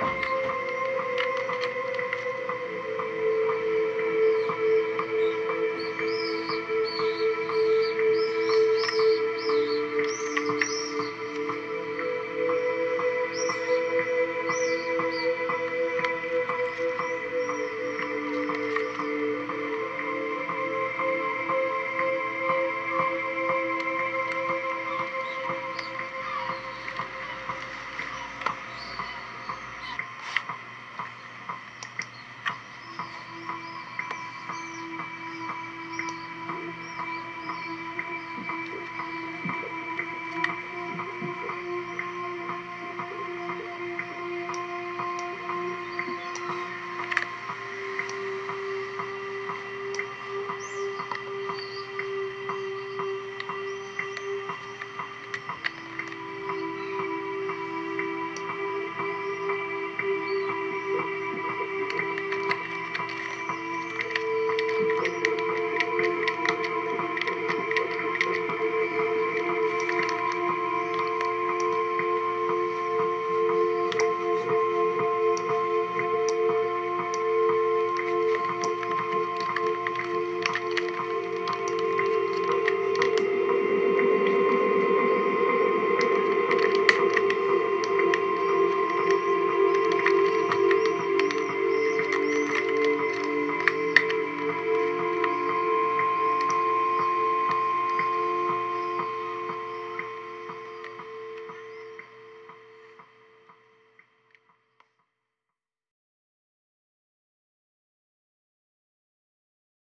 场。